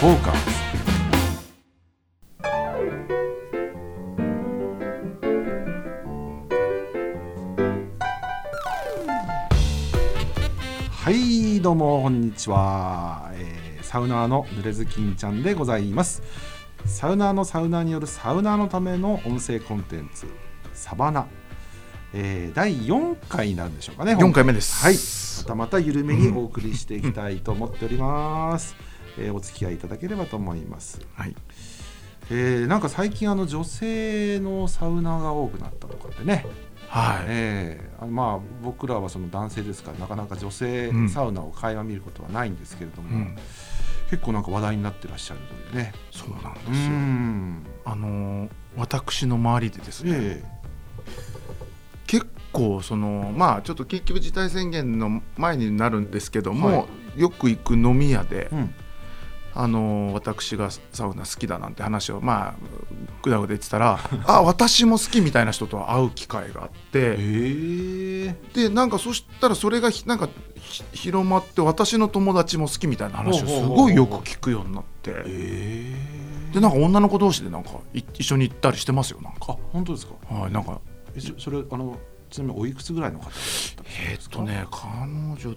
フォーカスはいどうもこんにちは、えーサウナーのぬれずきんちゃんでございます。サウナーのサウナーによるサウナーのための音声コンテンツサバナ、えー第4回になるんでしょうかね4回目です。はい。またまた緩めにお送りしていきたいと思っております、えーお付き合いいただければと思います。はい。えーなんか最近あの女性のサウナーが多くなったとかってね、はい、えーまあ僕らはその男性ですからなかなか女性うん。サウナを垣間見ることはないんですけれども、うん、結構なんか話題になってらっしゃるというね。そうなんうですよ、ん。あのー私の周りでですね、え結構そのまあちょっと緊急事態宣言の前になるんですけども、はよく行く飲み屋でえ、うんあのー私がサウナ好きだなんて話をまあぐだぐだ言ってたら あ私も好きみたいな人と会う機会があって、ええでなんかそしたらそれがひなんかひ広まって私の友達も好きみたいな話をすごいよく聞くようになって。ええでなんか女の子同士でなんかい一緒に行ったりしてますよなんあか本当ですか？はいなんか。えそそれあのちなみにおいくつぐらいの方えっとね彼女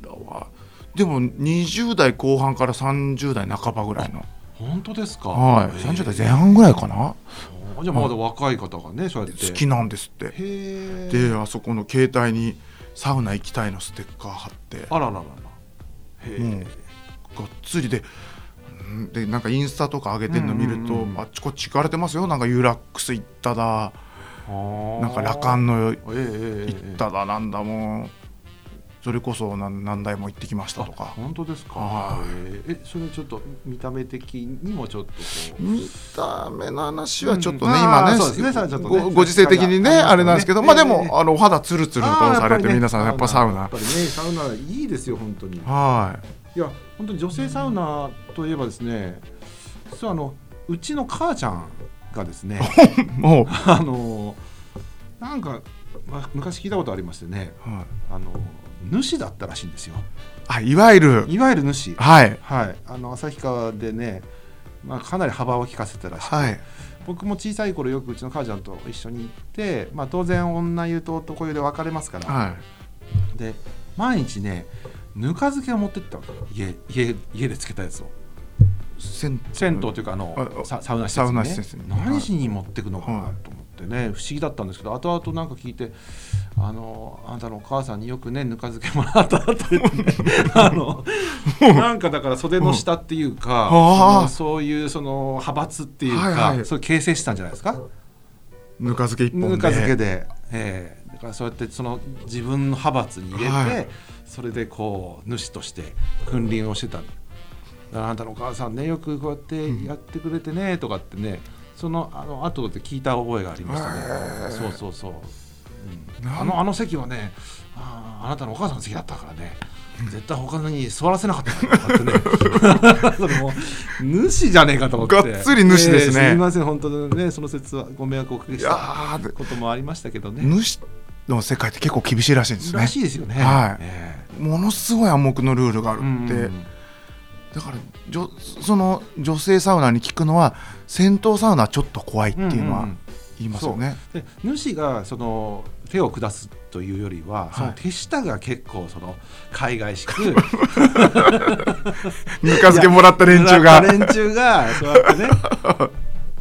らはでも20代後半から30代半ばぐらいの。本当ですか？はい。え。え30代前半ぐらいかな。あじゃあまだ若い方がねそうやって。好きなんですって。であそこの携帯にサウナ行きたいのステッカー貼って。あらららら。へもうえがっつりで。うん。でなんかインスタとか上げてるの見ると、あっちこっち行かれてますよ。なんかユーラックス行っただ。ななんかラカンの行っただ。なんだもうそれこそ何何台も行ってきましたとあか本当ですか？はい。えええそれちょっと見た目的にもちょっと見た目の話はちょっとね、うん今ねね。さあちょっとね。ごご時世的にねああれなんですけど、ねまあでええもあのお肌ツルツルとされて、皆さんやっぱサウナ。やっぱりねサウナいいですよ本当に。はい。や本当に女性サウナといえばですね実はあのうちの母ちゃんがですねい もう、あのなんか、まあ、昔聞いたことありましてねはい。あの主だったらしいんですよ。あいわゆる。いわゆる主。はい。はい。あの旭川でね、まあ、かなり幅を利かせてらっしゃる、はい。僕も小さい頃よくうちの母ちゃんと一緒に行って、まあ、当然女湯と男湯で分かれますから、はい。で毎日ねぬか漬けを持ってったわけ。家家家でつけたやつを。銭銭湯というかあのササウナ施設に、ね、何しに持ってくのかなはいと思ってね、不思議だったんですけど後々なんか聞いてあのあんたのお母さんによくねぬか漬けもらったって言って、ね、あのなんかだから袖の下っていうか、ああそういうその派閥っていうか、はいはい。それ形成したんじゃないですか？ぬか漬け一本で。ぬか漬けで、ええ。だからそうやってその自分の派閥に入れて、はい。それでこう主として君臨をしてた。あんたのお母さんねよくこうやってやってくれてねとかってねそのあの後で聞いた覚えがありましたね。そうそうそう、うん。あのあの席はねあーあなたのお母さんの席だったからね。絶対他のに座らせなかったって ね。それも主じゃねえかと思って。がっつり主ですね。ええすみません本当にねその説はご迷惑をおかけしたこともありましたけどね。主の世界って結構厳しいらしいんですね。らしいですよね。はい。えものすごい暗黙のルールがあえるって、うんだからじょその女性サウナに聞くのは銭湯サウナはちょっと怖いっていうのは言いますよね、で主がその手を下すというよりは、いその手下が結構その海外しくぬか漬けもらった連中が。連中がそうやってね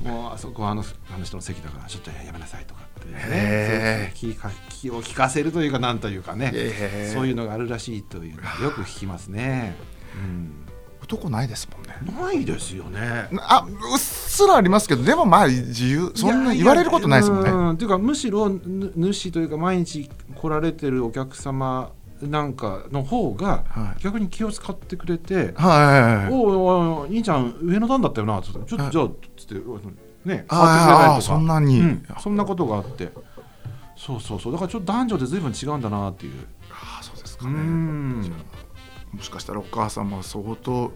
もうあそこはあのあの人の席だからちょっとやめなさいとかってね。気か気を利かせるというかなんというかね。そういうのがあるらしいというのはよく聞きますね。うん男ないですもんね。ないですよね。あうっすらありますけどでもまあ自由そんな言われることないですもんね。うんっていうかむしろぬ主というか毎日来られてるお客様なんかの方がはい。逆に気を使ってくれて「はいおうお兄ちゃん上の段だったよな」つって「ちょっはい。とじゃあ」つってねあそんなに、うんそんなことがあって。そうそうそう。だからちょっと男女で随分違うんだなっていう。ああそうですかうねもしかしたらお母さんも相当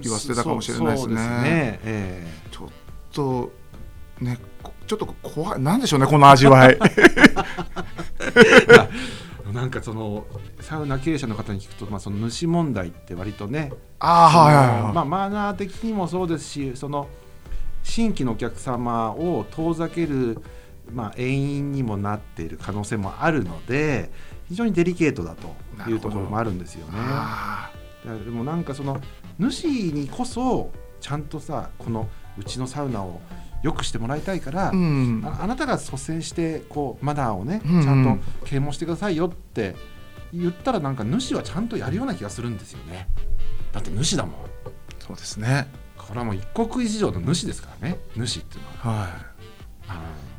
言わせてたかもしれないですね。そうそうね。えちょっとねこちょっと怖い。なんでしょうねこの味わい。なんかそのサウナ経営者の方に聞くと、まあ、その主問題って割とねああはいはいはい、まあ、マナー的にもそうですしその新規のお客様を遠ざける、まあ、遠因にもなっている可能性もあるので非常にデリケートだというところもあるんですよね。でもなんかその主にこそちゃんとさこのうちのサウナを良くしてもらいたいから、ーうん。ああなたが率先してこうマナーをねちゃんと啓蒙してくださいよって言ったらなんか主はちゃんとやるような気がするんですよね。だって主だもん。そうですね。これはもう一国一城の主ですからね。主っていうのは、はい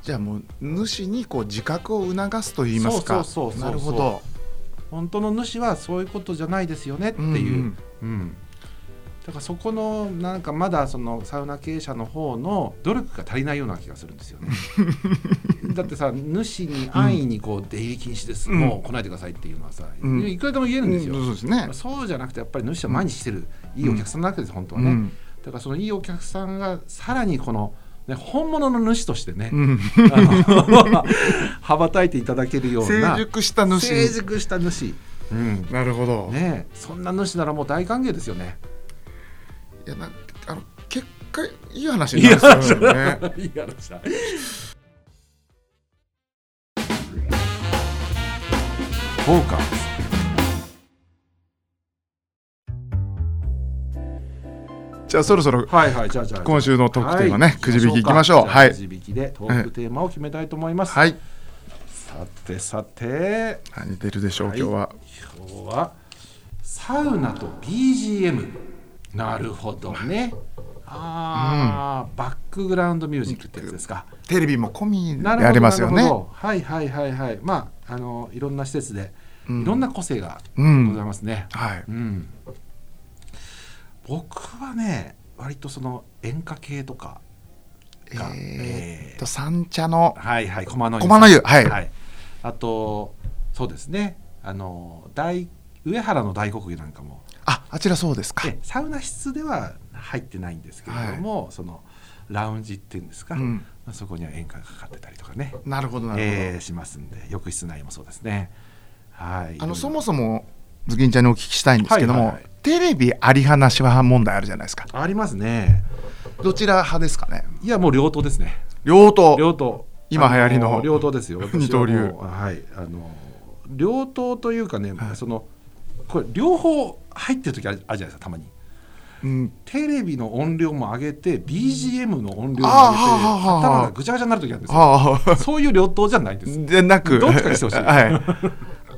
じゃあもう主にこう自覚を促すと言いますか。そうそうそうそうなるほど。本当の主はそういうことじゃないですよねっていう、うんうん。うん。だからそこのなんかまだそのサウナ経営者の方の努力が足りないような気がするんですよね。だってさ主に安易にこう出入り禁止です、うん。もう来ないでくださいっていうのはさ、うん。いくらでも言えるんですよ、うんそうですね。そうじゃなくてやっぱり主は毎日来てる。いいお客さんなわけです、本当はね、うん。だからそのいいお客さんがさらにこの、ね、本物の主としてね、うん。羽ばたいていただけるような成熟した主成熟した主、うん。なるほど、ねえ、そんな主ならもう大歓迎ですよね。いやなあの結果いい話になりそうだよねいい話だ。フォーカス。じゃあそろそろはいはい、じゃあじゃあ。今週のトークテーマねはいくじ引きいきましょう。はい。くじ引きでトークテーマを決めたいと思います。はい。さてさて、何出るでしょう、はい。今日は。今日はサウナと BGM。なるほどね。ああ、バックグラウンドミュージックってやつですか。テレビも込みでありますよね。はいはいはいはい。まああのいろんな施設でうん。いろんな個性がうございんますね、はい。うん僕はね割とその演歌系とかが、えーっえと三茶のーはいはい駒の湯駒の湯はい。あとそうですね。あの大上原の大黒湯なんかも。ああちらそうですか。でサウナ室では入ってないんですけれども、そのラウンジっていうんですか、うん。まあ、そこには演歌がかかってたりとかね。なるほどなるほど、えーしますんで浴室内もそうですね。はい。あのそもそもズキンちゃんにお聞きしたいんですけども、はいはいはいテレビあり話は問題あるじゃないですか。ありますね。どちら派ですかね。いやもう両党ですね。両党。両党。今流行りの。あ両党ですよ。二刀流。私はい。あの両党というかね、はい。そのこれ両方入ってる時あるじゃないですかたまに。うん。テレビの音量も上げて BGM の音量も上げて頭がぐちゃぐちゃになる時あるんですよ。はあそういう両党じゃないんです。でなく。どっちかにしてほしい。はい、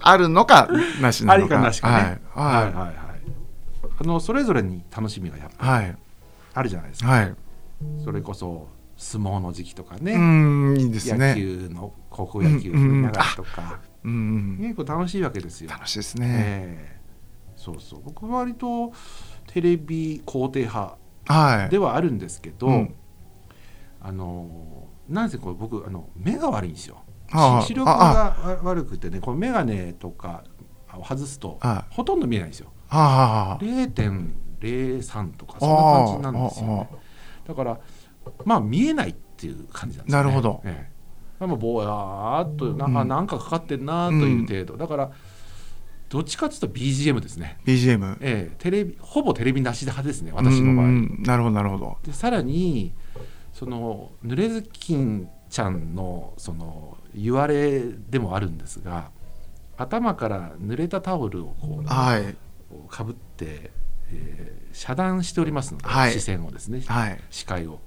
あるのかなしなあのか。りかなしかね、はい。はい。ははいはいあのそれぞれに楽しみがやっぱいはい。あるじゃないですか、はい。それこそ相撲の時期とかね、うんいいです野ね球の高校野球見ながらとか、うん結構楽しいわけですよ。楽しいですね、ええ。そうそう。僕は割とテレビ肯定派はい。ではあるんですけど、うん。あのなんせこれ僕あの目が悪いんですよ。視力がわ悪くてねこれ眼鏡とかを外すとはほとんど見えないんですよ。はあ。0.03とかそんな感じなんですよね。だからまあ見えないっていう感じなんですよね。なるほど。ええ、まあぼやーっとな,、うん。あなんかかかってんなという程度、だからどっちかというと BGM ですね。BGM ええ、テレビほぼテレビなし派ですね私の場合。うん。なるほどなるほど。でさらにその濡れずきんちゃんのその言われでもあるんですが頭から濡れたタオルをこうはいかぶって、えー遮断しておりますので、はい。視線をですねはい。視界を。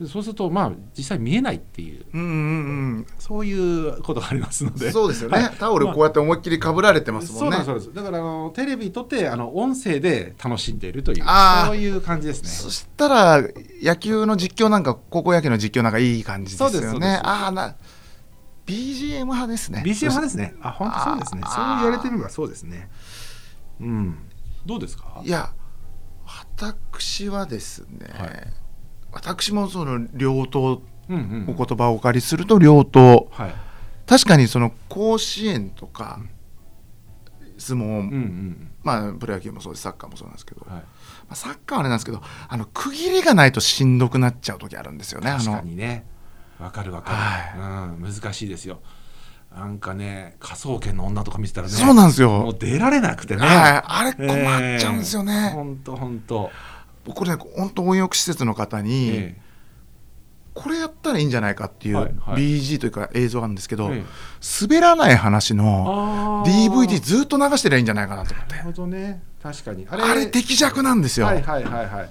でそうするとまあ実際見えないっていううんうんそういうことがありますのうんで。そうですよね、はい。タオルこうやって思いっきりかぶられてますもんね。そうなんですそうです。だからあのテレビとってあの音声で楽しんでいるという。そういう感じですね。そしたら野球の実況なんか高校野球の実況なんかいい感じですよそうですそうです。ねああな BGM 派ですね。BCM 派ですね。あ本当そうですね。そう言われてみればそうですねうん。どうですか？いや私はですね、はい。私もその両党うんうん。お言葉をお借りすると両党はい。確かにその甲子園とか相撲、うんうんまあプロ野球もそうです。サッカーもそうなんですけど、はい。まあ、サッカーはあれなんですけどあの区切りがないとしんどくなっちゃう時あるんですよね。あ確かのにね。わかるわかる、うん、難しいですよなんかね科捜研の女とか見てたらねそうなんですもうよ、出られなくてね、はい、あれ困っちゃうんですよね、本当本当。これね本当温浴施設の方に、えこれやったらいいんじゃないかっていう、はいはい。BG というか映像があるんですけど、ええ。滑らない話の DVD ずっと流してりゃいいんじゃないかなと思って。なるほどね。確かに。ああれ適弱なんですよ、はいはいはいはい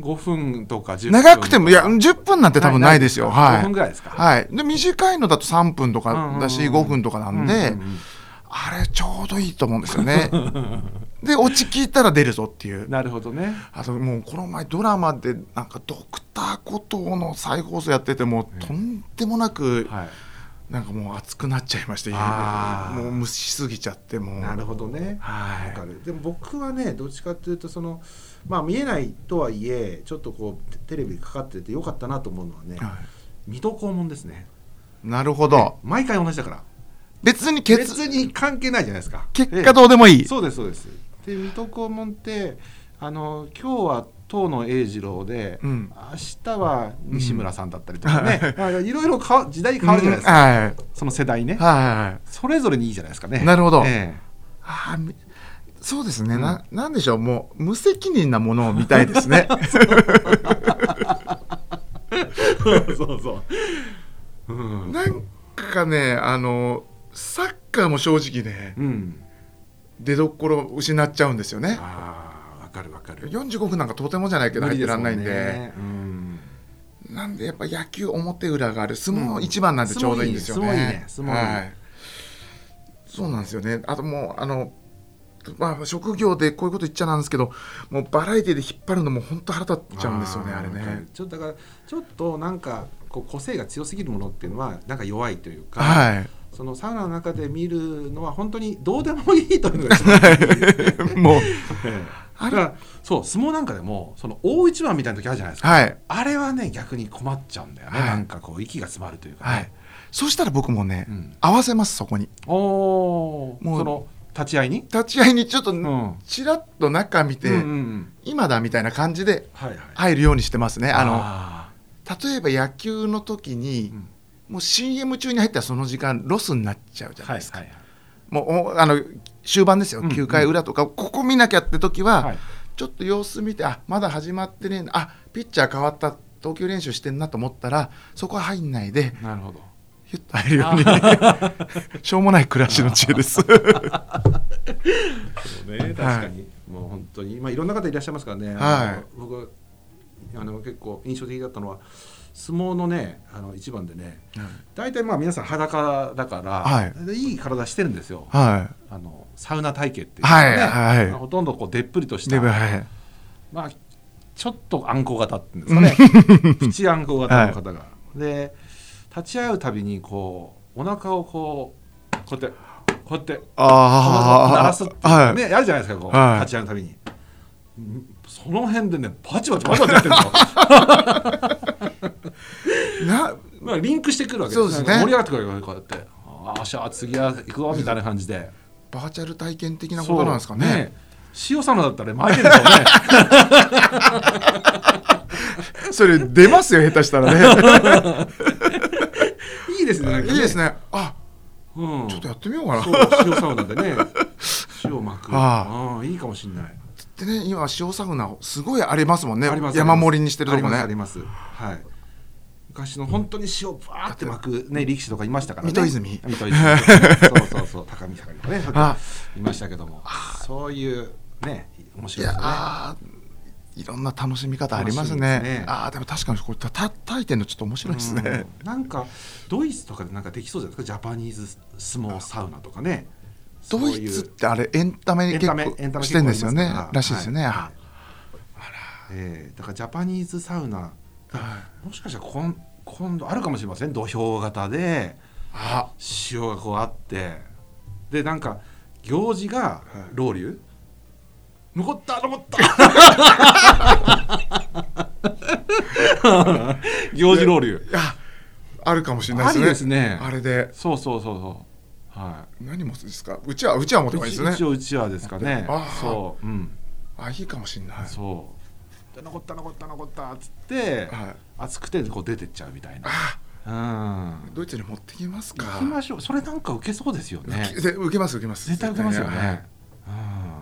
5分とか10分長くてもいや10分なんて多分ないですよ。5はい、分ぐらいですか？はい、で短いのだと3分とかだしうんうんうん。5分とかなんで、うんうんうんあれちょうどいいと思うんですよね。でオチ聞いたら出るぞっていう。なるほどね。あともうこの前ドラマでなんかドクターコトーの再放送やっててもとんでもなくはい。なんかもう熱くなっちゃいましてあー。もう無視しすぎちゃってもう。なるほどね。はい。わかる。でも僕はねどっちかっていうとそのまあ見えないとはいえちょっとこうテテレビかかっててよかったなと思うのはねは水戸黄門ですね。いなるほど。毎回同じだから。別に結別に関係ないじゃないですか。結果どうでもいい、そうですそうです。で水戸黄門ってあの今日は遠野栄二郎で、うん。明日は西村さんだったりとかね、まあいろいろかわ時代変わるじゃないですか、はい。その世代ね、はいそれぞれにいいじゃないですかね。なるほど。えあーみそうですね、うん。ななんでしょう。もう無責任なものを見たいですね。えそうそう、うん。なんかねあのサッカーも正直ねうん、出どころ失っちゃうんですよね。ああわかるわかる。45分なんかとてもじゃないけど入ってらんないんで。なんでやっぱ野球表裏がある。相撲一番なんでちょうどいいんですよね。相撲いいね。相撲いいね。はい。そうなんですよね。あともうあのまあ職業でこういうこと言っちゃなんですけど、もうバラエティで引っ張るのも本当腹立っちゃうんですよねあれね。ちょっとだからちょっとなんかこう個性が強すぎるものっていうのはなんか弱いというか、はい。そのサウナの中で見るのは本当にどうでもいいというのが もう。だからそう相撲なんかでもその大一番みたいな時あるじゃないですか、はい。あれはね逆に困っちゃうんだよね、はい。なんかこう息が詰まるというかはい。ね、。そしたら僕もね、うん。合わせますそこに。おおもうその立ち会いに？立ち会いにちょっとん。ちらっと中見て、うんうんうん。今だみたいな感じではいはい。入るようにしてますね。あのあ例えば野球の時に、うん。もう CM 中に入ったらその時間ロスになっちゃうじゃーないですか。はいはいもうおあの終盤ですよ、うん9回裏とか、ここ見なきゃって時は、はい。ちょっと様子見て、あまだ始まってねあピッチャー変わった、投球練習してんなと思ったら、そこは入んないで、なるほどヒュッと入るように、しょうもない暮らしの知恵です。そうね確かに、もう本当に、まあ、いろんな方いらっしゃいますからね、あの僕あの結構印象的だったのは相撲のねあの一番でね大体まあ皆さん裸だから、はい。でいい体してるんですよ。はあのサウナ体型っていうかね、はいはい。まあほとんどこうでっぷりとしい、たまあちょっとあんこ型っていうんですかね。プチあんこ型の方が、で立ち会うたびにこうお腹をこうこうやってこうやってあ鳴らすってはい。ね、やるじゃないですかこう、はい。立ち会うたびに。うんその辺でねバチバチバチバチやってるんですよなまあリンクしてくるわけそうですね。盛り上がってくるわけこうやって。ああしゃあ次は行くぞみたいな感じで。バーチャル体験的なことなんですかね。そう。塩サウナだったら巻いてるんでしょうね。それ出ますよ、下手したらね。いいですねなんかいいですね。あうん、ちょっとやってみようかな。そう塩サウナでね。塩巻く。あうんいいかもしれない。でね、今塩サウナすごいありますもんね。あります山盛りにしてるとこありますあねります。はい。昔の本当に塩バーって巻くね力士とかいましたからね。水戸泉水戸泉そうそうそう。高見盛とかねあいましたけども。そういうね面白いですねいろんな楽しみ方ありますね。ですね。あーでも確かにこれたたたいてんのちょっと面白いですね、うん。なんかドイツとかでなんかできそうじゃないですか？ジャパニーズ相撲サウナとかね。ドイツってあれエンタメ結構してんですよねら。らしいですよね、はい。あえーだからジャパニーズサウナはもしかしたら今今度あるかもしれません。土俵型であ。塩がこうあって。でなんか行事がロウリュ？残った残った。行事ロウリュいやあるかもしれないですね。ですね。あれで。そうそうそうそう。は何持つんですか？うちはうちは持っいてもいいですね。一応うちわですかね。あー。そう。うん。あいいかもしれない。そう。で残った残った残ったっつってはい。熱くてこう出てっちゃうみたいな。あうん。ドイツに持ってきますか？行きましょう。それなんか受けそうですよね。で受けます受けます。絶対受けますよはい。ねうん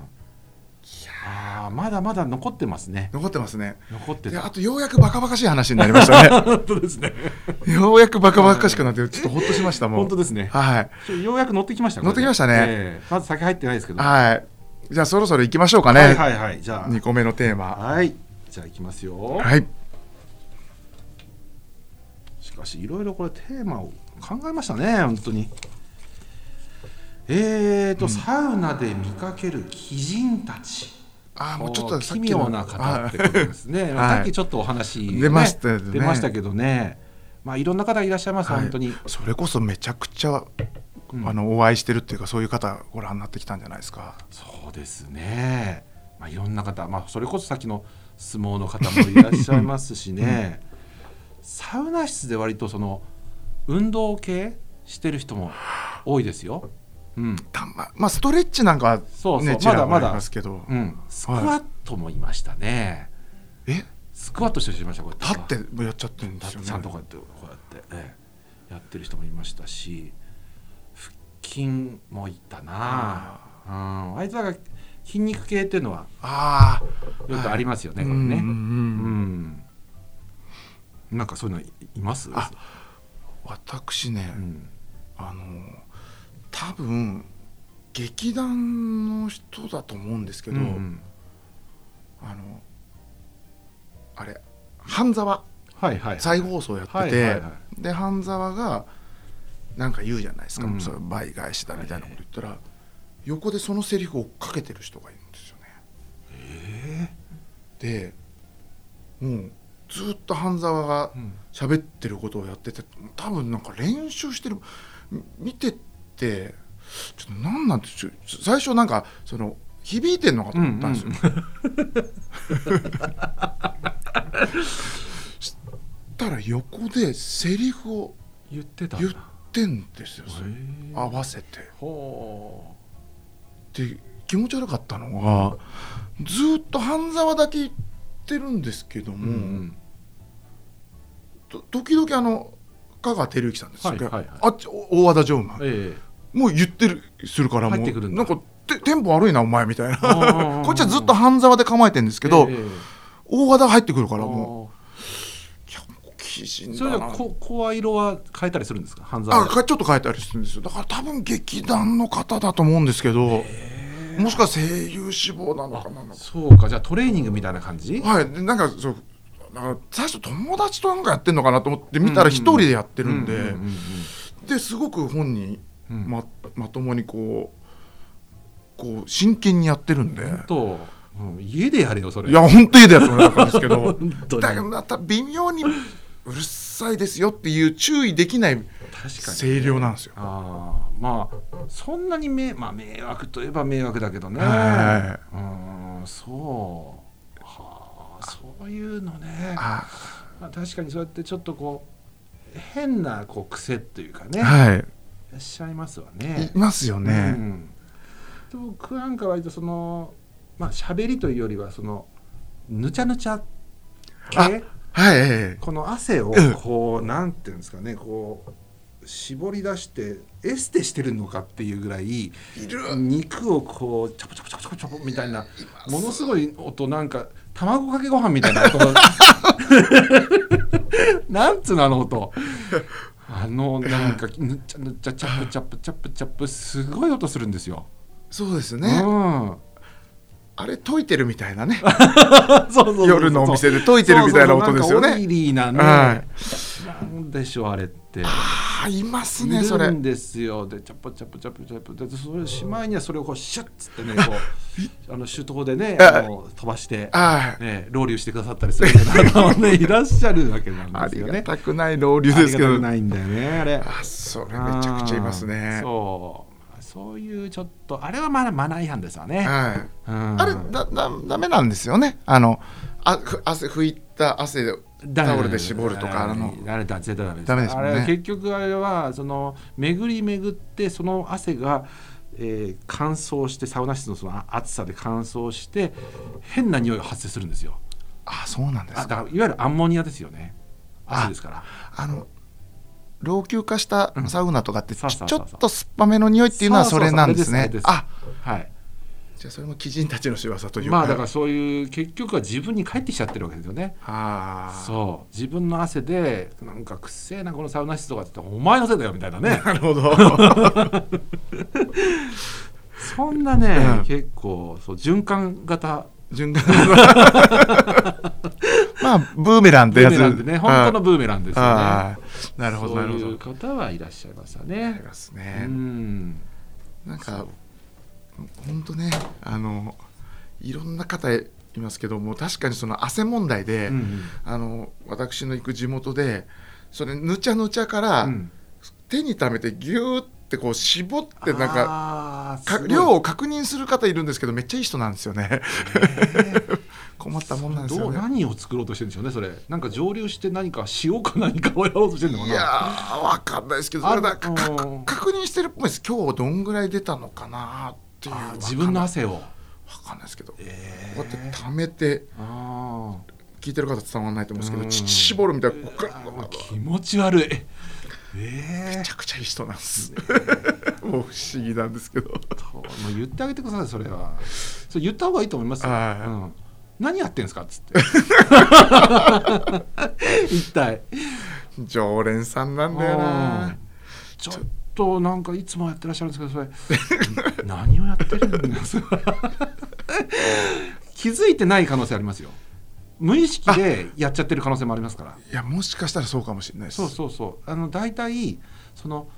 ああまだまだ残ってますね。残ってますね。残ってた。であとようやくバカバカしい話になりましたね。本当ですね。ようやくバカバカしくなってちょっとほっとしましたもう。本当ですね。はい。ようやく乗ってきました乗ってきましたね。ええ。まず先入ってないですけど。ははい。じゃあそろそろ行きましょうかね、いはいはい。じゃあ。2個目のテーマ。はい。じゃあ行きますよ。はい。しかしいろいろこれテーマを考えましたね本当に。えーと、サウナで見かける鬼人たちあーもうちょっと奇妙な方ってことですね、はい。さっきちょっとお話、ね 出ました出ましたけどね。まあいろんな方いらっしゃいます、はい。本当に。それこそめちゃくちゃ、うん。あのお会いしてるっていうかそういう方ご覧になってきたんじゃないですか。そうですね。まあいろんな方まあそれこそさっきの相撲の方もいらっしゃいますしね、サウナ室で割とその運動系してる人も多いですようん。たままあストレッチなんかはねそうそう。まだまだ。すけど、うん、スクワットもいましたね、え？スクワットしてる人いました？こうや立ってやっちゃってるんですよね。立ってちゃんとこうやってこうやって、ええ。やってる人もいましたし腹筋もいたな。あ,、うん、あいつらが筋肉系っていうのはああよくありますよね、これね。うんなんかそういうのいいます？あ私ね、うん。あの多分劇団の人だと思うんですけど、うんあのあれ半沢。はいはい再放送やってて、はいはいはで半沢がなんか言うじゃないですか、うん。それ倍返しだみたいなこと言ったら、横でそのセリフを追っかけてる人がいるんですよね。でもうずっと半沢がうん。喋ってることをやってて多分なんか練習してるみ見てってちょっと何なんて最初なんかその響いてんのかと思ったんですよ。したら横でセリフを言ってたん言っだてんですよ、合わせて。ほで気持ち悪かったのがずっと半沢だけ言ってるんですけどう、も、うん。と時々あの香川照之さんですよ、はいはいはい。あっちお大和田常務。ええ。もう言ってるするからもうなんかテテンポ悪いなお前みたいな。こっちはずっと半沢で構えてるんですけど、ええ。大和田が入ってくるからもあうそれだな。でこ声色は変えたりするんですか？半沢あかちょっと変えたりするんですよ。だから多分劇団の方だと思うんですけどもしくは声優志望なのかなそうか。じゃあトレーニングみたいな感じ？はい。でなんかそうなんか最初友達となんかやってんのかなと思って見たら一人でやってるんで、ですごく本人うん。ままともにこうこう真剣にやってるんで、と、うん家でやれよそれ。いや本当にでやってもらったんですけど。だけどまた微妙にうるさいですよっていう注意できない声量なんですよ。ああまあそんなにめ、まあ、迷惑といえば迷惑だけどね。はうんそう。はあそういうのね。あ。まあ、確かにそうやってちょっとこう変なこう癖っていうかね、いはい。らっしゃいますわね。いますようね。ん、で僕なんか割とそのまあ喋りというよりはそのぬちゃぬちゃ。系？はいはいこの汗をうん。こう、なんていうんですかね。こう絞り出してエステしてるのかっていうぐらい肉をこうチョポチョポチョポチョポチョポみたいなものすごい音なんか卵かけご飯みたいな音なんつうのあの音あのなんかぬっちゃぬっちゃチャップチャップチャップチャップすごい音するんですよ。そうですうね。んあれ解いてるみたいなね。夜のお店で解いてるみたいな音ですよそうそうなんかオイね。リーなね、はなんでしょうあれって。ああいますいねそれる。んですよでチャップチャップチャップチャップでそれしまいにはそれをこうシュッつってねこう あの手刀でねああの飛ばして、はい。ね、ロウリュしてくださったりする方も ねいらっしゃるわけなんありがですよね。たくない老流ですけど。ないんだよねあれ。あそれめちゃくちゃいますね。そうそういうちょっとあれはまだマナー違反ですわね。はい。うんあれだだダメなんですよね。あのあふ汗拭いた汗をタオルで絞るとかあのあれだ絶対ダメです。ダメですね。あれ結局あれはその巡り巡ってその汗が、えー乾燥してサウナ室のその暑さで乾燥して変な匂いが発生するんですよ。あそうなんですか。あだからいわゆるアンモニアですよね。汗ですから。あの老朽化したサウナとかってちょっと酸っぱめの匂いっていうのはそれなんですね。あはいじゃあそれも鬼人たちの仕業というか。まあだからそういう結局は自分に返ってきちゃってるわけですよね。ああ。そう。自分の汗でなんかくっせえなこのサウナ室とかって言ってお前のせいだよみたいなね。なるほど。そんなね、うん。結構そう循環型。順番まあブーメランってやつ。ブーメランでね本当のブーメランですよね。なるほどなるほど。そういう方はいらっしゃいますよありねますうね、ん。なんか本当ねあのいろんな方いますけども確かにその汗問題で、うんうん。あの私の行く地元でそれぬちゃぬちゃから、うん。手に溜めてギューってこう絞ってなんか量を確認する方いるんですけどめっちゃいい人なんですよね。困ったもんなんですどうよね何を作ろうとしてるんでしょうねそれ。なんか蒸留して何か塩か何かをやろうとしてるのかな。いやーわかんないですけどそれだ確認してるっぽいです。今日どんぐらい出たのかなっていう自分の汗を。わかんないですけど、えこうやって溜めてあ聞いてる方伝わらないと思うんですけうん。ど乳絞るみたいな気持ち悪い。え めちゃくちゃいい人なんです。もう不思議なんですけど。もう言ってあげてくださいそれは。それ言った方がいいと思いますよ、何やってんすかっつって。一体。常連さんなんだようなん。ちょっとなんかいつもやってらっしゃるんですけどそれ。何をやってるんですか？気づいてない可能性ありますよ。無意識でやっちゃってる可能性もありますから。いやもしかしたらそうかもしれないです。そうそうそう。あの大体その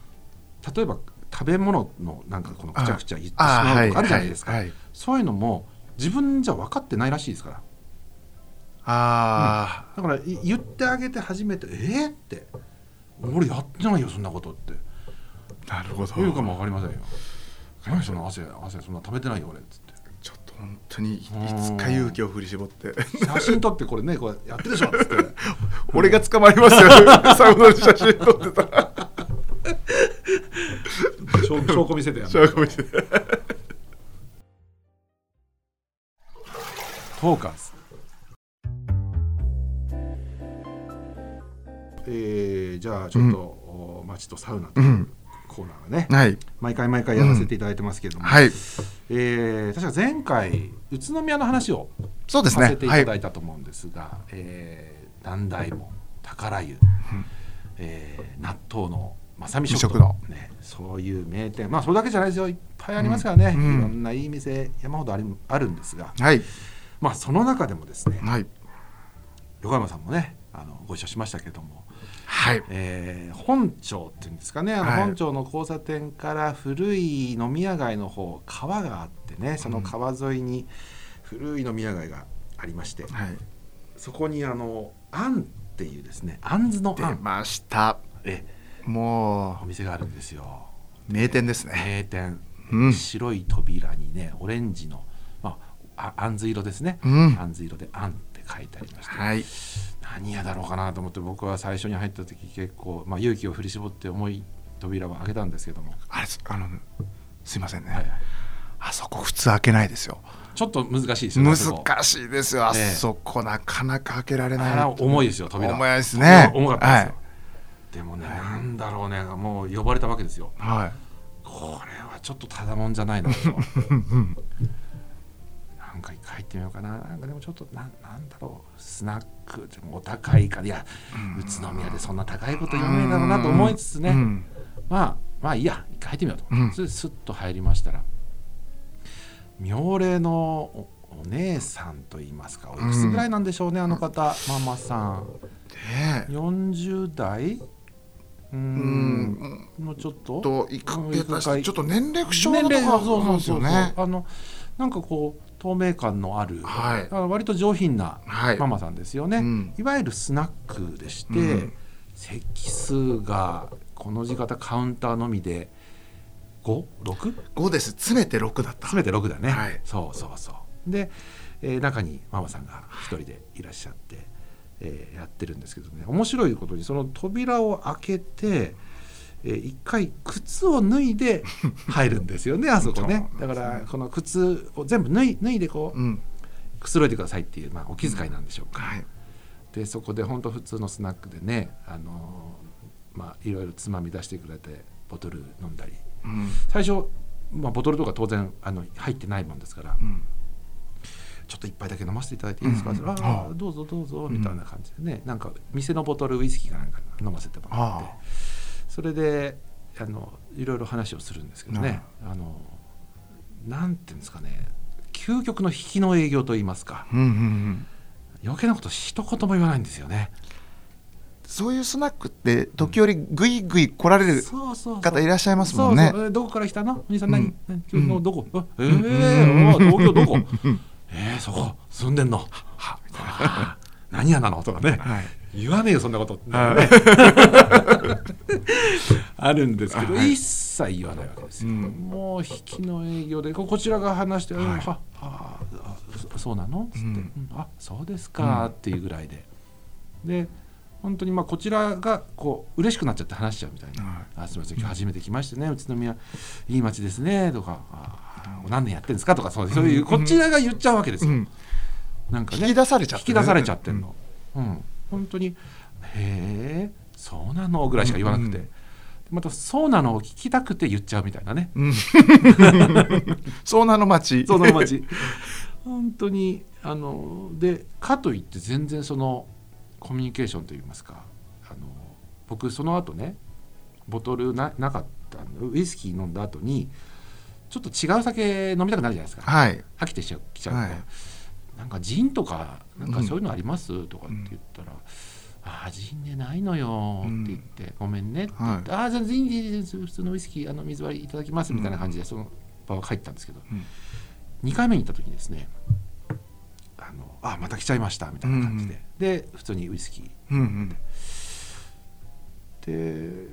例えば食べ物のなんかこのくちゃくちゃ言ってしあまうとかあるじゃないですか、はいはいそういうのも自分じゃ分かってないらしいですから。あだからい言ってあげて初めて「えっ?」って「俺やってないよそんなこと」って。あなるほど。言うかも分かりませんよ「何その汗汗そんな食べてないよ俺」っつって。ちょっと本当にいつか勇気を振り絞って。写真撮ってこれねこれやってるでしょっつって。俺が捕まりますよ。サウナで写真撮ってたら。証証拠見せてや。る証拠見せて。トーカえーじゃあちょっと、お街とサウナ。とうんコーナーがね、はい。毎回毎回やらせていただいてますけども、はい。えー確か前回宇都宮の話をさせていただいたと思うんですが、えー南大門宝湯、えー納豆の正美食堂。ね、そういう名店。まあそれだけじゃないですよ。いっぱいありますからね、うん。うん。いろんないい店山ほどありあるんですが、はい。まあその中でもですねはい。横山さんもねあのご一緒しましたけども、はい。えー本町っていうんですかね。あのはい。本町の交差点から古い飲み屋街の方川があってねその川沿いに古い飲み屋街がありまして、はい。そこにあのあんっていうですねあんずのあん。出ました。えもお店があるんですよ。う名店ですね。名店、うん。白い扉にねオレンジの、まあ、ああんず色ですね、うん。あんず色であんって書いてありまして、はい何屋だろうかなと思って僕は最初に入った時結構、まあ、勇気を振り絞って重い扉を開けたんですけども、あれあのすいませんね、はいはい。あそこ普通開けないですよ。ちょっと難しいですよ難しいですよ。あええそこなかなか開けられない。重いですよ扉。重いですね。重かったですよ、はでもね、なんだろうねもう呼ばれたわけですよ。はい。これはちょっとただもんじゃないなと 入ってみようかな。なんかでもちょっとなんなんだろう。スナックでもお高いから。いや宇都宮でそんな高いこと言わないだろうなと思いつつね、うん。まあまあいいや。一回入ってみようと、うん。それでスッと入りましたら。妙齢のおお姉さんといいますかおいくつぐらいなんでしょうね、あの方ママさん。ねえ。40代？うん。んもうちょっと？といくちょっと年齢不詳なところなんですよね。あのなんかこう透明感のある、はい。だから割と上品なはい。ママさんですよね、うん。いわゆるスナックでして、うん。席数がこの字型カウンターのみで 5?6? 5です。詰めて6だった。詰めて6だね、はい。そうそうそう。で、えー中にママさんが一人でいらっしゃって、えーやってるんですけどね。面白いことにその扉を開けて、えー一回靴を脱いで 入るんですよねあそこね。だからこの靴を全部脱い脱いでこううん。くつろいでくださいっていう、まあ、お気遣いなんでしょうか、はい。でそこで本当普通のスナックでねあのまあいろいろつまみ出してくれてボトル飲んだり。うん。最初、まあ、ボトルとか当然あの入ってないもんですから、うん。ちょっと一杯だけ飲ませていただいていいですか、うん。うんああどうぞどうぞみたいな感じでね、なんか店のボトルウイスキーかなんか飲ませてもらって。あそれであのいろいろ話をするんですけどね、あのなんていうんですかね。究極の引きの営業といいますか。うんうんうん。余計なこと一言も言わないんですよね。そういうスナックって時折ぐいぐい来られる方いらっしゃいますもんね。そうそどこから来たの？お兄さん何、うん。何？今日のどこ、あえー、お東京どこ？えー、そこ。住んでんの？はみたいな。何屋なの？とかね。はい言わねえよそんなこと、はい。ね あるんですけど、はい。一切言わないわけですよ、うん。もう引きの営業でここちらが話して「うんはい。はああそそうなの?」つって「うん。うんあそうですか」っていうぐらいで。で本当にまあこちらがこう嬉しくなっちゃって話しちゃうみたいな。はい「あすみません今日初めて来ましてね宇都宮いい街ですね」とかあ「何年やってんですか?」とかそういうこちらが言っちゃうわけですよ。うん。なんかね。引き出されちゃってる。引き出されちゃってんの、うん本当に「へえそうなの?」ぐらいしか言わなくて、うんまた「そうなの?」を聞きたくて言っちゃうみたいなね。うん。そうなの町その街本当にあのでかといって全然そのコミュニケーションといいますかあの僕その後ねボトルななかったのウイスキー飲んだ後にちょっと違う酒飲みたくなるじゃないですか。はい。飽きてきちゃうきちゃうと、はいなんかジンとかなんかそういうのあります、とかって言ったら「ああジンねないのよ」って言って「ごめんね」って言って「ああ全然いいです。普通のウイスキーあの水割りいただきます」みたいな感じでその場は入ったんですけど、うん。2回目に行った時にですね「あのあまた来ちゃいました」みたいな感じで、で普通にウイスキー。で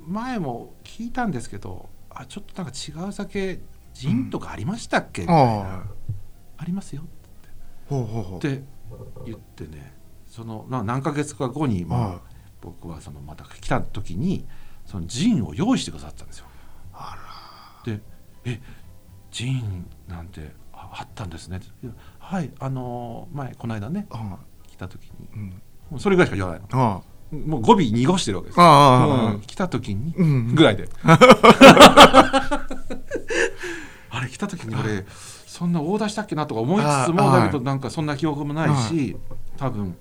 前も聞いたんですけど「あちょっとなんか違う酒ジンとかありましたっけ?」みたいな。あありますよ」って言ってねそのな何ヶ月か後に、まあはい。僕はそのまた来た時にそのジンを用意してくださったんですよ。あで「えジンなんてああったんですね」はいあのー前この間ね来た時にうん。それぐらいしか言わないの。あもう語尾濁してるわけですああ来た時にうん。ぐらいで。あれ来た時に俺そんなオーダーしたっけなとか思いつつもだけどなんかそんな記憶もないし多分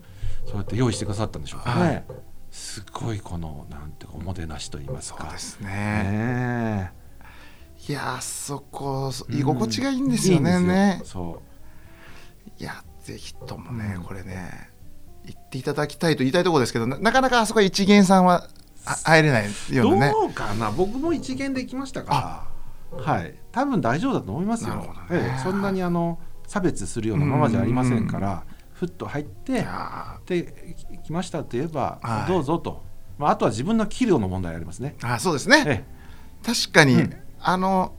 そうやって用意してくださったんでしょうかはねすごいこのなんておもてなしと言いますか。そうですね。ねいやあそこえ居心地がいいんですよね。いいんねですよ。いやぜひともね、うん。これね行っていただきたいと言いたいところですけどななかなかあそこは一元さんはあ入れないそうようなね。どうかな。僕も一元で行きましたから。はい多分大丈夫だと思いますよ。ね。ええそんなにあの差別するようなままじゃありませんからふっと入っいてやで来ましたと言えば、はい。どうぞと、まあ、あとは自分の器量の問題ありますね。ーあそうですね。え確かに、うん。あの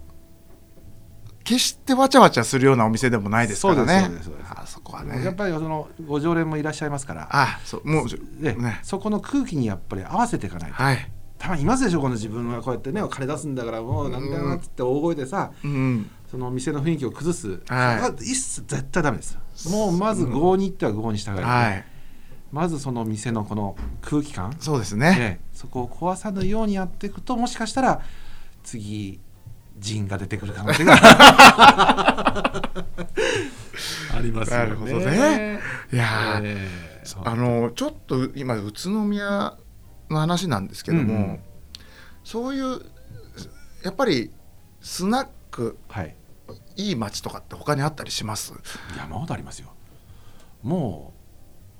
決してわちゃわちゃするようなお店でもないですからね。あそこはえやっねぱりそのご常連もいらっしゃいますから。あそうもうええ。ね。そこの空気にやっぱり合わせていかないと。はいたまにいますでしょこの自分がこうやってねお金出すんだからもうなんだよなっつって大声でさうん。その店の雰囲気を崩す、はい。一切絶対ダメですもうまず合に行っては合に従える、はい。まずその店のこの空気感。そうですね、ええ。そこを壊さぬようにやっていくともしかしたら次陣が出てくる可能性が。ありますよね。なるほどね。いやー。ええ。あのちょっと今宇都宮の話なんですけども、うんうん。そういうやっぱりスナックはい。いい街とかって他にあったりします？山ほどありますよ。も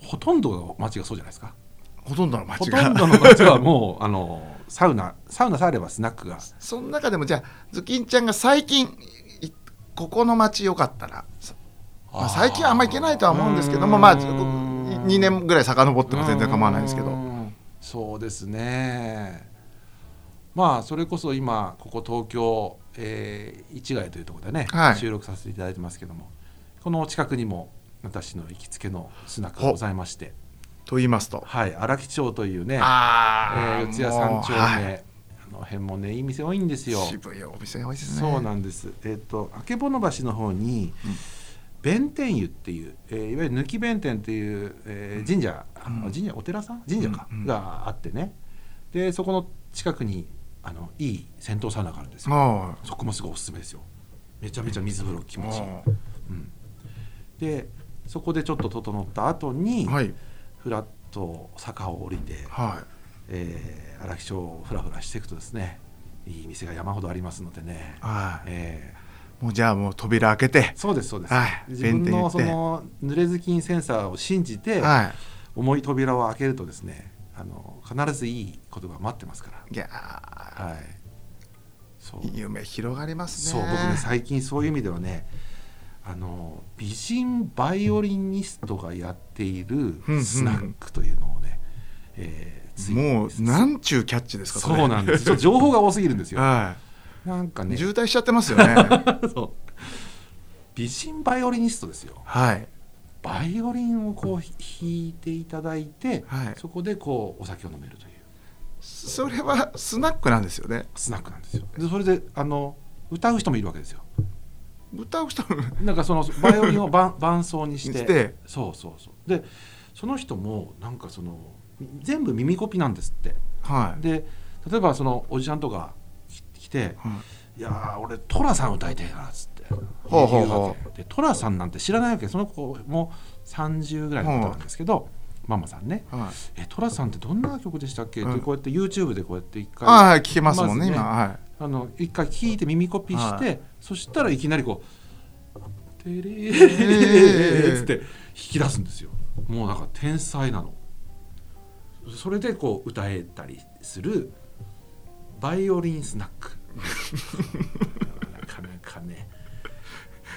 うほとんどの街がそうじゃないですか。ほとんどのほ街が。とんどの街はもうあのサウナサウナさえあればスナックが。その中でもじゃあズキンちゃんが最近いここの街良かったら、まあ、最近はあんま行けないとは思うんですけどもまあ2年ぐらい遡っても全然構わないんですけど。うんそうですね。まあそれこそ今ここ東京、えー市ヶ谷というところでね、はい。収録させていただいてますけどもこの近くにも私の行きつけのスナックがございまして。と言いますと。はい荒木町というねあえー四谷三丁目、はい。あの辺もねいい店多いんですよ。渋いお店が多いですね。そうなんです。えっ、とあけぼの橋の方に、弁天湯っていう、えーいわゆる抜き弁天っていう、えー神社、あの神社お寺さん？神社か、うんうん。があってね。でそこの近くにあのいい銭湯サウナがあるんですよ。あそこもすごいおすすめですよ。めちゃめちゃ水風呂気持ちいい、あうん、でそこでちょっと整った後に、はい。フラッと坂を降りて、はえー荒木町をふらふらしていくとですねいい店が山ほどありますのでね。い、はい。えもうじゃあもう扉開けて。ーそうですそうです、はい。自分のその濡れずきんセンサーを信じて、は重い扉を開けるとですねあの必ずいいことが待ってますから。いいやはい。そう。ー夢広がりますね。そう僕ね最近そういう意味ではねあの美人バイオリニストがやっているうんスナックというのをね、えーついもうなんちゅうキャッチですかれ。そうなんです。情報が多すぎるんですよ。はなんかね。い渋滞しちゃってますよね。そう。美人バイオリニストですよ。はい。バイオリンをこう弾いていただいて、はい。そこでこうお酒を飲めるという。それはスナックなんですよね。スナックなんですよ。でそれであの歌う人もいるわけですよ。歌う人も。なんかそのバイオリンを伴 伴奏にして。して。そうそうそう。でその人もなんかその全部耳コピなんですって。はい。で例えばそのおじちゃんとかき来てはい「いやー俺寅さん歌いたいから」っつって。ほうほうで寅さんなんて知らないわけ。その子も30ぐらいの方なんですけど、ママさんね。はい「え寅さんってどんな曲でしたっけ?」っうんてこうやって YouTube でこうやって一回ああ聞けますもんねね。今。はい。あの一回聞いて耳コピして、はい。そしたらいきなりこう「テレえー」っつって弾き出すんですよ。もうなんか天才なの。それでこう歌えたりするバイオリンスナックなかなかね。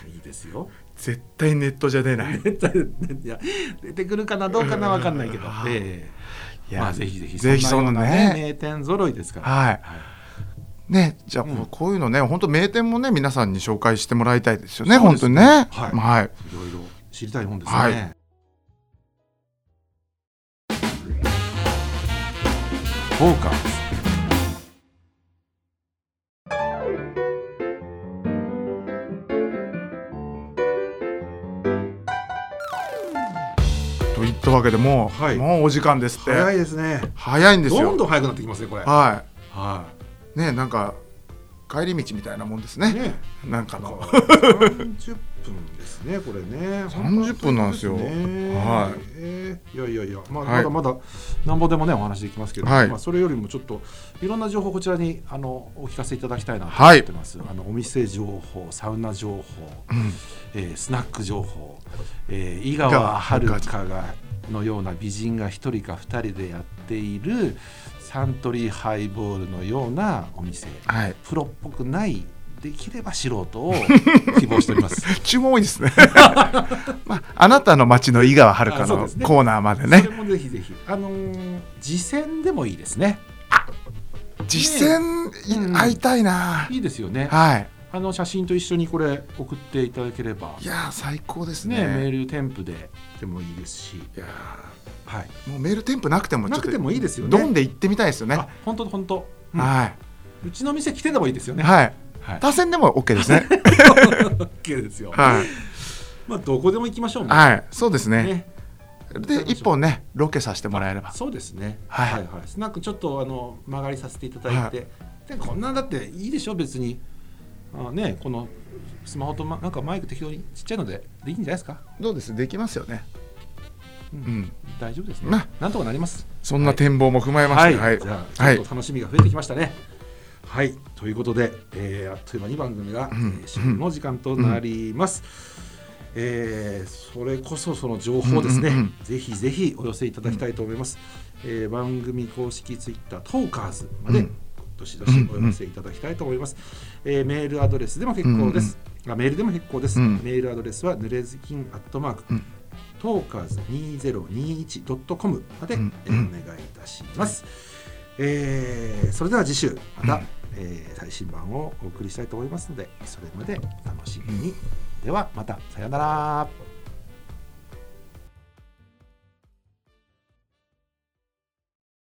いいですよ。絶対ネットじゃ出ない。出てくるかなどうかなわかんないけど、あええ。いやまあぜひぜひぜひそのんなようなね名店揃いですから。はい。ねじゃあうん。こういうのね本当名店もね皆さんに紹介してもらいたいですよねね。本当にね。はい。はい。いろいろ知りたいもんですね。はい。フォーカスいわけでもうはい。もうお時間ですって。早いですね。早いんですよ。どんどん早くなってきますねこれ。ははい。ねなんか帰り道みたいなもんですい。ねね。なんかの三十分ですねこれね。30分なんですよはいえーいやいやいやまあはいまだまだなんぼでもねお話できますけど、はいまあそれよりもちょっといろんな情報こちらにあのお聞かせいただきたいなとはい思ってます。あのお店情報、サウナ情報。うんえースナック情報、えー井川遥がのような美人が1人か2人でやっているサントリーハイボールのようなお店。はい。プロっぽくないできれば素人を 希望しております。注文多いですね。まああなたの町の井川遥のコーナーまでそねれもぜひぜひ、あのー実践でもいいですね。実践うん。会いたいな。いいですよね。はいあの写真と一緒にこれ送っていただければ。い、やー最高ですね、メーねル添付ででもいいですし、いやはい、ーもうメール添付なくてもなくてもいいですよね。ドンで行ってみたいですよね。あ、本当本当。うん。はうちの店来てでもいいですよね。いはい。はい。他線でも OK ですね。OK ですよ。はい。まあどこでも行きましょうね。はい。そうですね。ね。で一本ねロケさせてもらえれば。そうですね。はい。はいスナックちょっとあの曲がりさせていただいて、でこんなんだっていいでしょ別に。あねこのスマホと、ま、なんかマイク適当にちっちゃいのででいいんじゃないですか？どうです。できますよね。ううん。ん大丈夫ですね。ななんとかなります。そんな展望も踏まえましてはい。じゃあはい。楽しみが増えてきましたね。はい、ということで、えーあっという間に番組が、ん。えーの時間となります。えーそれこそその情報ですね、うんうんうん。ぜひぜひお寄せいただきたいと思います。えー番組公式ツイッタートーカーズまで、うんどしどしお寄せいただきたいと思います。えーメールアドレスでも結構です。あメールでも結構です。うんメールアドレスはぬれずきんアットマーク、うんトーカーズ 2021.com まで、お願いいたします。えーそれでは次週また、うんえー最新版をお送りしたいと思いますのでそれまでお楽しみに。ではまたさようなら。